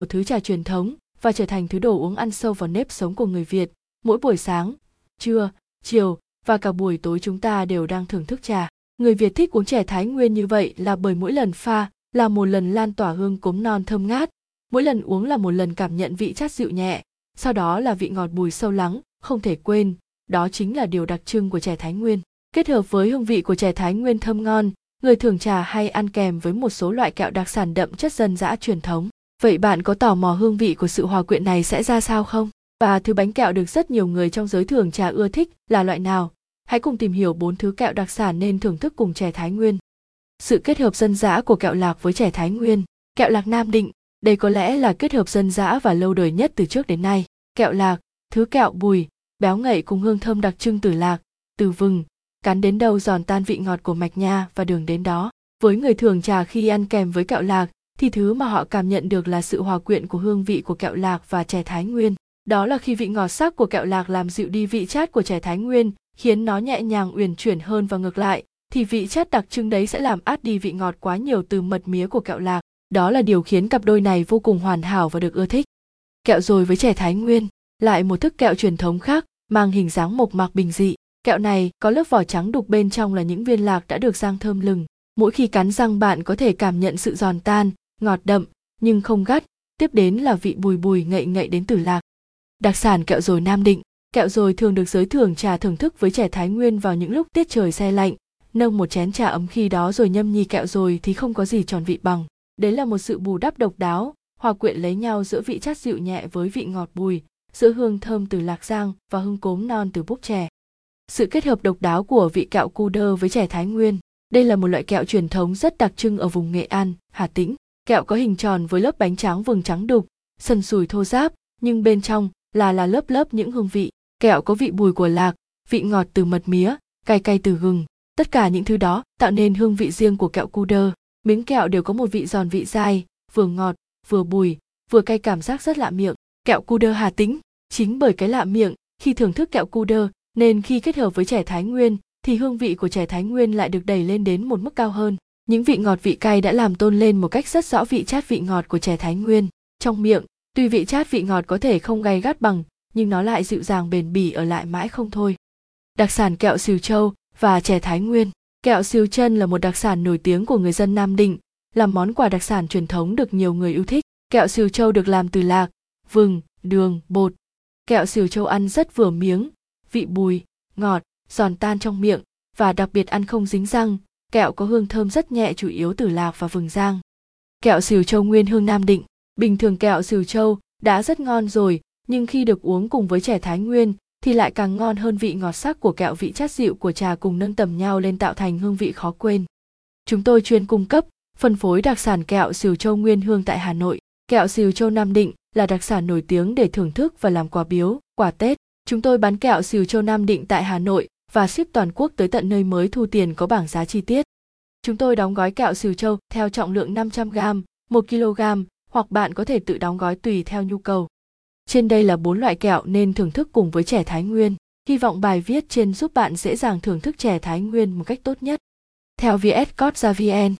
một thứ trà truyền thống và trở thành thứ đồ uống ăn sâu vào nếp sống của người Việt. Mỗi buổi sáng, trưa, chiều và cả buổi tối chúng ta đều đang thưởng thức trà. Người Việt thích uống chè Thái Nguyên như vậy là bởi mỗi lần pha là một lần lan tỏa hương cốm non thơm ngát, mỗi lần uống là một lần cảm nhận vị chát dịu nhẹ, sau đó là vị ngọt bùi sâu lắng, không thể quên, đó chính là điều đặc trưng của chè Thái Nguyên. Kết hợp với hương vị của chè Thái Nguyên thơm ngon, người thường trà hay ăn kèm với một số loại kẹo đặc sản đậm chất dân dã truyền thống. Vậy bạn có tò mò hương vị của sự hòa quyện này sẽ ra sao không? Và thứ bánh kẹo được rất nhiều người trong giới thường trà ưa thích là loại nào? Hãy cùng tìm hiểu bốn thứ kẹo đặc sản nên thưởng thức cùng chè Thái Nguyên. Sự kết hợp dân dã của kẹo lạc với chè Thái Nguyên. Kẹo lạc Nam Định, đây có lẽ là kết hợp dân dã và lâu đời nhất từ trước đến nay. Kẹo lạc, thứ kẹo bùi, béo ngậy cùng hương thơm đặc trưng từ lạc, từ vừng, cắn đến đâu giòn tan vị ngọt của mạch nha và đường đến đó. Với người thường trà khi ăn kèm với kẹo lạc, thì thứ mà họ cảm nhận được là sự hòa quyện của hương vị của kẹo lạc và chè thái nguyên. Đó là khi vị ngọt sắc của kẹo lạc làm dịu đi vị chát của chè thái nguyên, khiến nó nhẹ nhàng uyển chuyển hơn và ngược lại, thì vị chát đặc trưng đấy sẽ làm át đi vị ngọt quá nhiều từ mật mía của kẹo lạc. Đó là điều khiến cặp đôi này vô cùng hoàn hảo và được ưa thích. Kẹo rồi với chè thái nguyên, lại một thức kẹo truyền thống khác, mang hình dáng mộc mạc bình dị. Kẹo này có lớp vỏ trắng đục bên trong là những viên lạc đã được rang thơm lừng. Mỗi khi cắn răng bạn có thể cảm nhận sự giòn tan, ngọt đậm, nhưng không gắt. Tiếp đến là vị bùi bùi ngậy ngậy đến từ lạc. Đặc sản kẹo rồi Nam Định. Kẹo rồi thường được giới thưởng trà thưởng thức với trẻ Thái Nguyên vào những lúc tiết trời xe lạnh. Nâng một chén trà ấm khi đó rồi nhâm nhi kẹo rồi thì không có gì tròn vị bằng. Đấy là một sự bù đắp độc đáo, hòa quyện lấy nhau giữa vị chát dịu nhẹ với vị ngọt bùi, giữa hương thơm từ lạc giang và hương cốm non từ búp chè. Sự kết hợp độc đáo của vị kẹo cu đơ với chè Thái Nguyên. Đây là một loại kẹo truyền thống rất đặc trưng ở vùng Nghệ An, Hà Tĩnh. Kẹo có hình tròn với lớp bánh trắng vừng trắng đục, sần sùi thô ráp, nhưng bên trong là là lớp lớp những hương vị. Kẹo có vị bùi của lạc, vị ngọt từ mật mía, cay cay từ gừng. Tất cả những thứ đó tạo nên hương vị riêng của kẹo cu đơ. Miếng kẹo đều có một vị giòn vị dai, vừa ngọt, vừa bùi, vừa cay cảm giác rất lạ miệng. Kẹo cu đơ Hà Tĩnh, chính bởi cái lạ miệng, khi thưởng thức kẹo cu đơ, nên khi kết hợp với trẻ Thái Nguyên thì hương vị của trẻ Thái Nguyên lại được đẩy lên đến một mức cao hơn. Những vị ngọt vị cay đã làm tôn lên một cách rất rõ vị chát vị ngọt của trẻ Thái Nguyên. Trong miệng, tuy vị chát vị ngọt có thể không gay gắt bằng, nhưng nó lại dịu dàng bền bỉ ở lại mãi không thôi. Đặc sản kẹo xìu châu và chè Thái Nguyên. Kẹo xìu chân là một đặc sản nổi tiếng của người dân Nam Định, là món quà đặc sản truyền thống được nhiều người yêu thích. Kẹo xìu châu được làm từ lạc, vừng, đường, bột. Kẹo xìu châu ăn rất vừa miếng, vị bùi, ngọt, giòn tan trong miệng và đặc biệt ăn không dính răng, kẹo có hương thơm rất nhẹ chủ yếu từ lạc và vừng giang. Kẹo xìu châu nguyên hương Nam Định, bình thường kẹo xìu châu đã rất ngon rồi, nhưng khi được uống cùng với trẻ Thái Nguyên thì lại càng ngon hơn vị ngọt sắc của kẹo vị chát dịu của trà cùng nâng tầm nhau lên tạo thành hương vị khó quên. Chúng tôi chuyên cung cấp, phân phối đặc sản kẹo xìu châu nguyên hương tại Hà Nội. Kẹo xìu châu Nam Định là đặc sản nổi tiếng để thưởng thức và làm quà biếu, quà Tết. Chúng tôi bán kẹo xìu châu Nam Định tại Hà Nội và ship toàn quốc tới tận nơi mới thu tiền có bảng giá chi tiết. Chúng tôi đóng gói kẹo xìu châu theo trọng lượng 500g, 1 kg hoặc bạn có thể tự đóng gói tùy theo nhu cầu. Trên đây là bốn loại kẹo nên thưởng thức cùng với trẻ Thái Nguyên. Hy vọng bài viết trên giúp bạn dễ dàng thưởng thức trẻ Thái Nguyên một cách tốt nhất. Theo VS Code VN